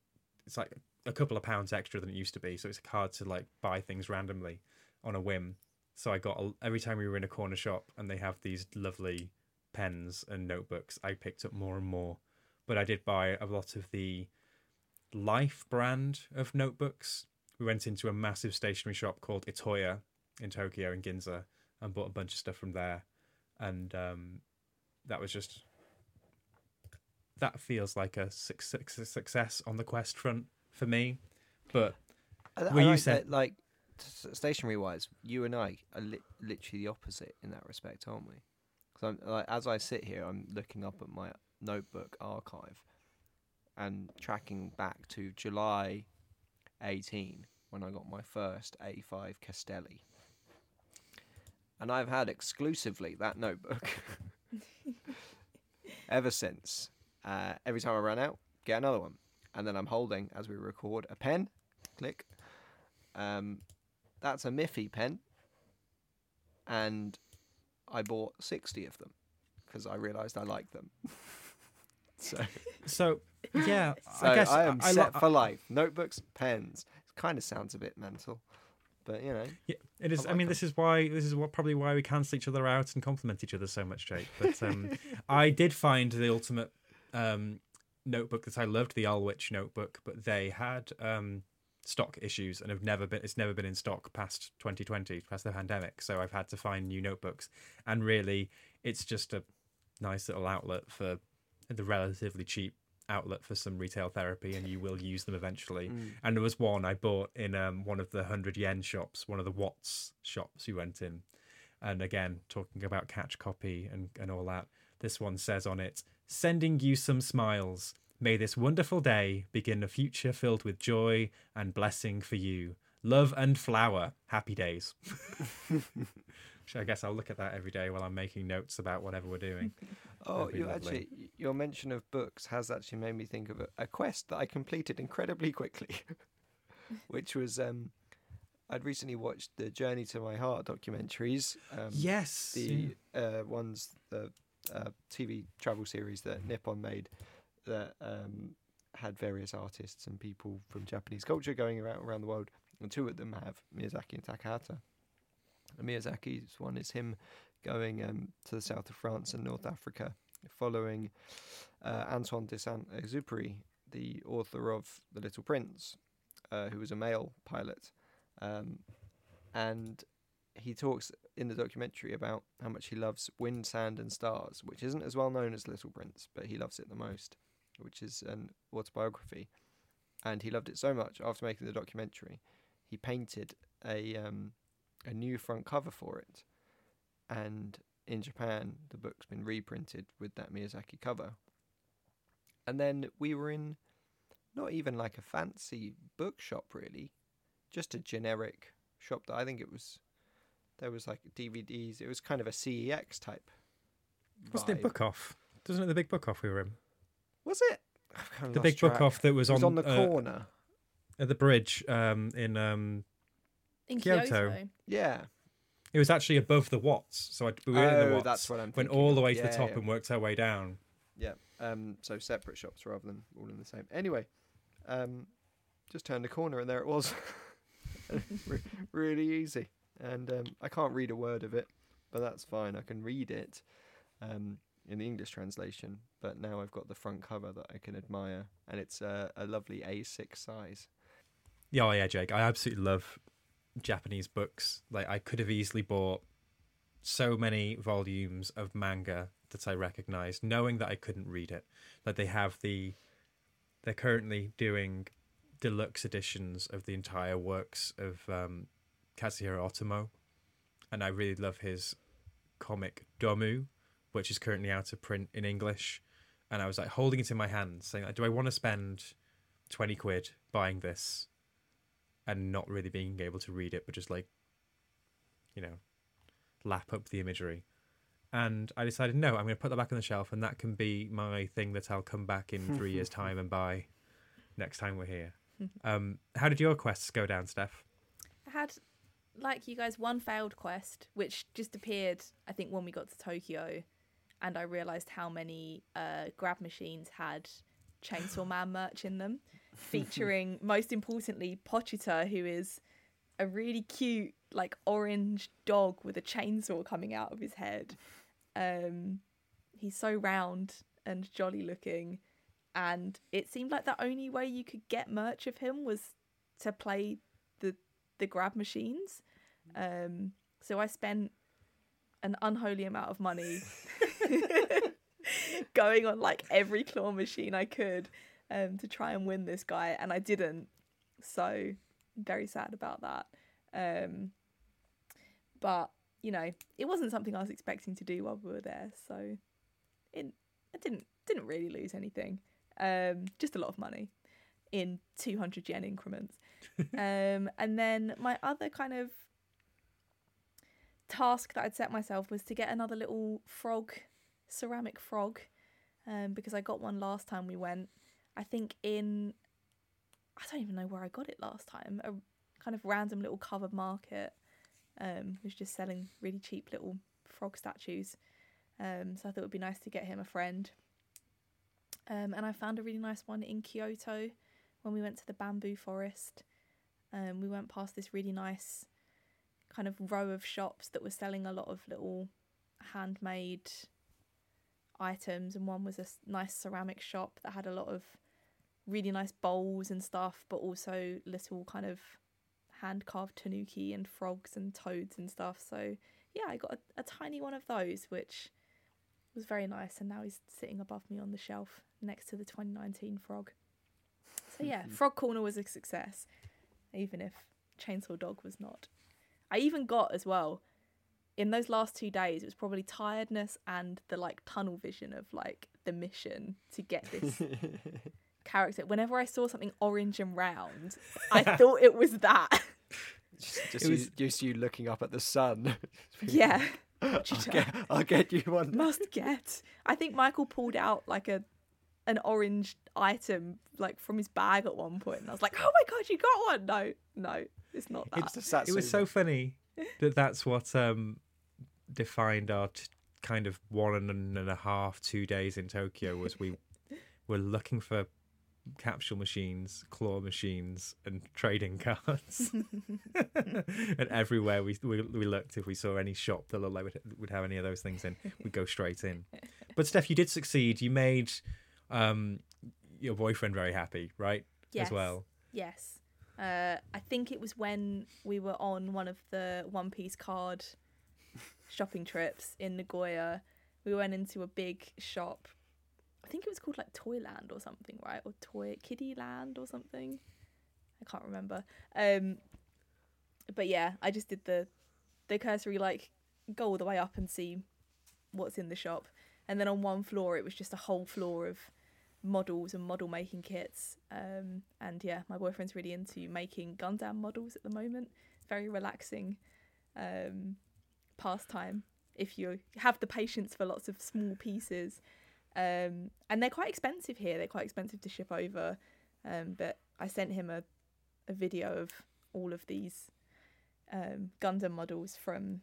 S1: It's like a couple of pounds extra than it used to be, so it's hard to like buy things randomly on a whim. So I got a, every time we were in a corner shop and they have these lovely pens and notebooks, I picked up more and more. But I did buy a lot of the Life brand of notebooks. We went into a massive stationery shop called Itoya in Tokyo in Ginza and bought a bunch of stuff from there. And um, that was just that feels like a suc- suc- success on the quest front for me. But
S3: I, I
S1: Well, you
S3: like
S1: said-
S3: that, like stationery wise, you and I are li- literally the opposite in that respect, aren't we? Because I'm like as I sit here, I'm looking up at my notebook archive and tracking back to July 18 when I got my first A5 Castelli. And I've had exclusively that notebook ever since. Uh, every time I run out, get another one. And then I'm holding, as we record, a pen. Click. Um, that's a Miffy pen. And I bought 60 of them because I realised I liked them. so,
S1: so yeah,
S3: so
S1: I guess
S3: I am
S1: I,
S3: set
S1: lo-
S3: for life. Notebooks, pens. It kind of sounds a bit mental. But, you know.
S1: Yeah, it is.
S3: I
S1: I,
S3: like
S1: mean,
S3: them.
S1: this is why this is what probably why we cancel each other out and complement each other so much, Jake. But um, I did find the ultimate um, notebook that I loved, the Alwych notebook, but they had um, stock issues and have never been. It's never been in stock past 2020, past the pandemic. So I've had to find new notebooks, and really, it's just a nice little outlet for the relatively cheap outlet for some retail therapy and you will use them eventually
S3: Mm.
S1: and there was one i bought in um, one of the 100 yen shops one of the Watts shops you went in and again talking about catch copy and, and all that this one says on it sending you some smiles may this wonderful day begin a future filled with joy and blessing for you love and flower happy days Which I guess I'll look at that every day while I'm making notes about whatever we're doing.
S3: Oh, you actually, your mention of books has actually made me think of a, a quest that I completed incredibly quickly, which was um, I'd recently watched the Journey to My Heart documentaries. Um,
S1: Yes,
S3: the uh, ones the uh, TV travel series that Nippon made that um, had various artists and people from Japanese culture going around around the world, and two of them have Miyazaki and Takahata. And Miyazaki's one is him going um, to the south of France and North Africa, following uh, Antoine de Saint-Exupéry, the author of The Little Prince, uh, who was a mail pilot, um, and he talks in the documentary about how much he loves Wind, Sand, and Stars, which isn't as well known as Little Prince, but he loves it the most, which is an autobiography. And he loved it so much after making the documentary, he painted a um, a new front cover for it. And in Japan, the book's been reprinted with that Miyazaki cover. And then we were in not even like a fancy bookshop, really, just a generic shop that I think it was. There was like DVDs. It was kind of a CEX type.
S1: Wasn't it Book Off? Doesn't it the big Book Off we were in?
S3: Was it? Kind of
S1: The
S3: lost
S1: big Book Off that was
S3: It was
S1: on,
S3: on the
S1: uh,
S3: corner.
S1: At the bridge um, in um,
S2: In
S1: Kyoto.
S2: Kyoto.
S3: Yeah.
S1: it was actually above the Watts, so I, we were the
S3: Oh,
S1: Watts.
S3: that's what I'm
S1: Went
S3: thinking
S1: all the way to the top
S3: yeah.
S1: and worked our way down.
S3: Yeah. Um. So separate shops rather than all in the same. Anyway, um, just turned the corner and there it was. Really easy, and um, I can't read a word of it, but that's fine. I can read it, um, in the English translation. But now I've got the front cover that I can admire, and it's uh, a lovely A6 size.
S1: Yeah, oh yeah, Jake. I absolutely love Japanese books. Like I could have easily bought so many volumes of manga that I recognized, knowing that I couldn't read it. Like they have the, they're currently doing deluxe editions of the entire works of um, Katsuhiro Otomo, and I really love his comic Domu, which is currently out of print in English. And I was like holding it in my hand, saying, like, "Do I want to spend twenty quid buying this?" and not really being able to read it, but just like, you know, lap up the imagery. And I decided, no, I'm going to put that back on the shelf, and that can be my thing that I'll come back in three years' time and buy next time we're here. Um, how did your quests go down, Steph?
S2: I had, like you guys, one failed quest, which just appeared, I think, when we got to Tokyo, and I realised how many uh, grab machines had Chainsaw Man merch in them, featuring, most importantly, Pochita, who is a really cute, like, orange dog with a chainsaw coming out of his head. Um, he's so round and jolly looking, and it seemed like the only way you could get merch of him was to play the the grab machines. Um, so I spent an unholy amount of money going on like every claw machine I could um, to try and win this guy, and I didn't. So very sad about that. Um, but you know, it wasn't something I was expecting to do while we were there, so it I didn't didn't really lose anything. Um, just a lot of money in 200 yen increments. um, and then my other kind of task that I'd set myself was to get another little frog, ceramic frog, um, because I got one last time we went. I think in, I don't even know where I got it last time. A kind of random little covered market, um, was just selling really cheap little frog statues. Um, so I thought it would be nice to get him a friend. Um, and I found a really nice one in Kyoto when we went to the bamboo forest. Um, we went past this really nice kind of row of shops that were selling a lot of little handmade items, and one was a nice ceramic shop that had a lot of really nice bowls and stuff, but also little kind of hand carved tanuki and frogs and toads and stuff. So yeah, I got a, a tiny one of those, which was very nice, and now he's sitting above me on the shelf next to the 2019 frog. So yeah, Frog Corner was a success, even if Chainsaw Dog was not. I even got as well in those last two days. It was probably tiredness and the like tunnel vision of like the mission to get this character. Whenever I saw something orange and round, I thought it was that.
S3: Just, just,
S1: It
S3: you, just you looking up at the sun.
S2: yeah,
S3: I'll get, I'll get you one.
S2: must get. I think Michael pulled out like a an orange item like from his bag at one point, and I was like, "Oh my god, you got one!" No, no, it's not that.
S3: It's the Satsuma.
S1: It was so funny that that's what um, defined our t- kind of one and a half, two days in Tokyo was we were looking for capsule machines, claw machines, and trading cards. and everywhere we, we we looked, if we saw any shop that looked like would, would have any of those things in, we'd go straight in. But Steph, you did succeed. You made um, your boyfriend very happy, right?
S2: Yes.
S1: As well.
S2: Yes. Uh, I think it was when we were on one of the One Piece card shopping trips in Nagoya. We went into a big shop. I think it was called like Toyland or something, right? Or Toy Kiddie Land or something. I can't remember. Um, but yeah, I just did the the cursory like go all the way up and see what's in the shop. And then on one floor, it was just a whole floor of models and model making kits. Um, and yeah, my boyfriend's really into making Gundam models at the moment. Very relaxing um, pastime if you have the patience for lots of small pieces. Um, and they're quite expensive here. They're quite expensive to ship over. Um, but I sent him a a video of all of these um, Gundam models from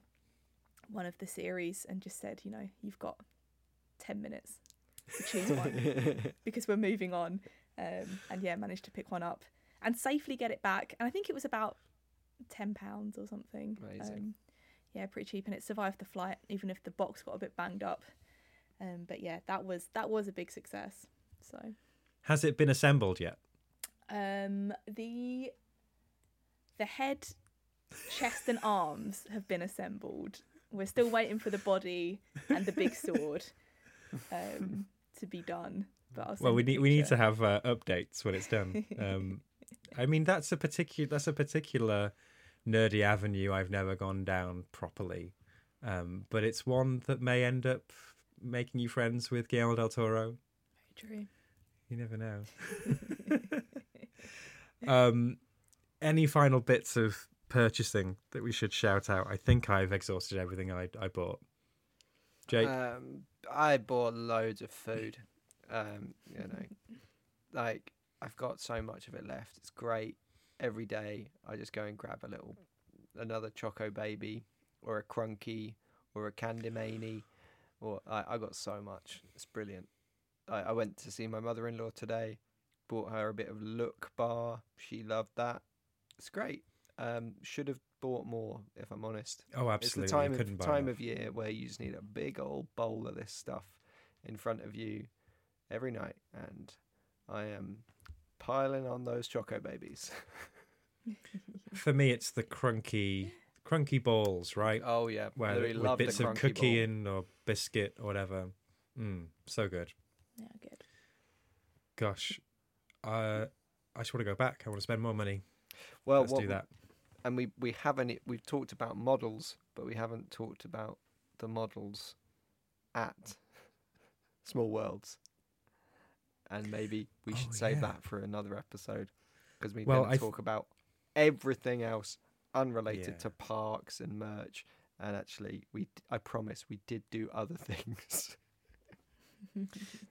S2: one of the series and just said, you know, you've got 10 minutes choose one because we're moving on. Um, and yeah, managed to pick one up and safely get it back. And I think it was about £10 or something.
S3: Amazing.
S2: Um, yeah, pretty cheap. And it survived the flight, even if the box got a bit banged up. Um, but yeah, that was that was a big success. So
S1: Has it been assembled yet?
S2: um, the the head, chest, and arms have been assembled. We're still waiting for the body and the big sword um, to be done. But I'll
S1: Well, we need we need to have uh, updates when it's done. Um, I mean, that's a particular that's a particular nerdy avenue I've never gone down properly, um, but it's one that may end up making you friends with Guillermo del Toro.
S2: True.
S1: You never know. um, any final bits of purchasing that we should shout out? I think I've exhausted everything I I bought. Jake,
S3: Um, I bought loads of food. Um, you know, like I've got so much of it left. It's great. Every day I just go and grab a little, another Choco Baby, or a Crunky, or a Candy Manie, or I, I got so much. It's brilliant. I, I went to see my mother-in-law today. Bought her a bit of Look Bar. She loved that. It's great. Um, should have bought more, if I'm honest.
S1: oh, absolutely.
S3: It's the time of time of year where you just need a big old bowl of this stuff in front of you every night, and I am piling on those choco babies.
S1: For me, it's the crunky, crunky balls, right?
S3: oh yeah,
S1: Where
S3: Louis
S1: with
S3: loved the
S1: bits of cookie
S3: ball.
S1: in or biscuit or whatever. Mm, so good.
S2: Yeah, good.
S1: Gosh, uh, I just want to go back. I want to spend more money.
S3: Well,
S1: Let's
S3: what
S1: do that.
S3: And we we haven't we've talked about models, but we haven't talked about the models at Small Worlds. And maybe we oh, should
S1: Oh,
S3: save
S1: yeah.
S3: that for another episode because we
S1: Well, I th-
S3: talk about everything else unrelated
S1: Yeah.
S3: to parks and merch. And actually, we I promise we did do other things.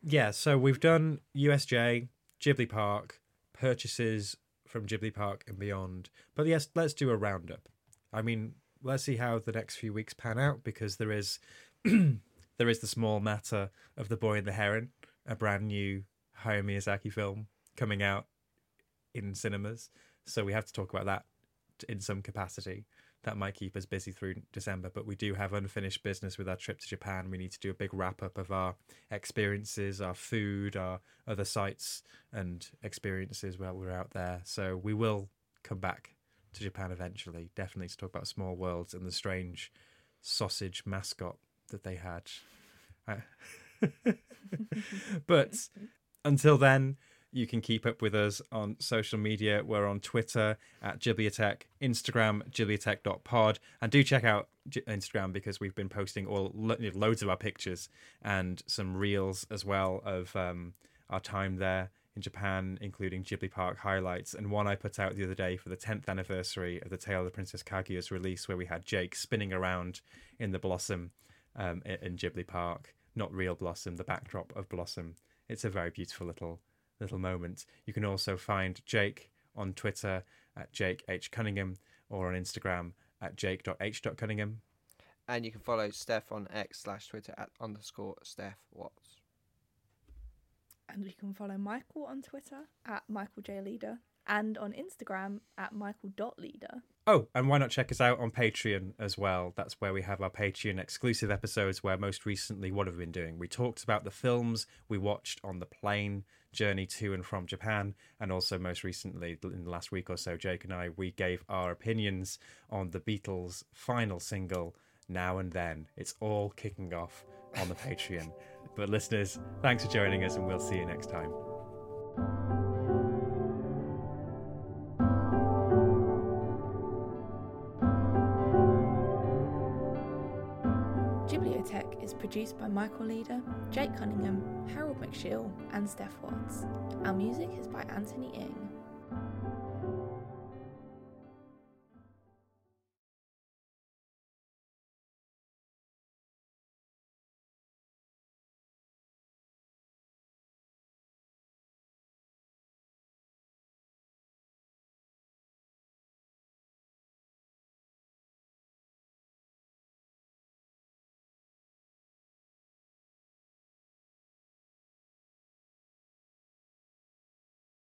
S1: Yeah, so we've done USJ, Ghibli Park, purchases from Ghibli Park and beyond. But yes, let's do a roundup. I mean, let's see how the next few weeks pan out because there is there is the small matter of The Boy and the Heron, a brand new Hayao Miyazaki film coming out in cinemas. So we have to talk about that in some capacity. That might keep us busy through December, but we do have unfinished business with our trip to Japan. We need to do a big wrap up of our experiences, our food, our other sites and experiences while we're out there. So we will come back to Japan eventually, definitely to talk about Small Worlds and the strange sausage mascot that they had. But until then, you can keep up with us on social media. We're on Twitter at Ghibliotheque, Instagram, ghibliotheque.pod. And do check out Instagram because we've been posting all lo- loads of our pictures and some reels as well of um, our time there in Japan, including Ghibli Park highlights. And one I put out the other day for the 10th anniversary of the Tale of the Princess Kaguya's release, where we had Jake spinning around in the blossom um, in Ghibli Park. Not real blossom, the backdrop of blossom. It's a very beautiful little little moment. You can also find Jake on Twitter at Jake H Cunningham or on Instagram at jake.h.cunningham.
S3: And you can follow Steph on X slash Twitter at underscore Steph Watts.
S2: And you can follow Michael on Twitter at Michael J Leader and on Instagram at Michael.leader.
S1: Oh, and why not check us out on Patreon as well? That's where we have our Patreon exclusive episodes. Where most recently, what have we been doing? We talked about the films we watched on the plane journey to and from Japan, and also most recently, in the last week or so, Jake and I we gave our opinions on the Beatles' final single, "Now and Then." It's all kicking off on the Patreon. But listeners, thanks for joining us, and we'll see you next time.
S2: Produced by Michael Leader, Jake Cunningham, Harold McShill, and Steph Watts. Our music is by Anthony Ing.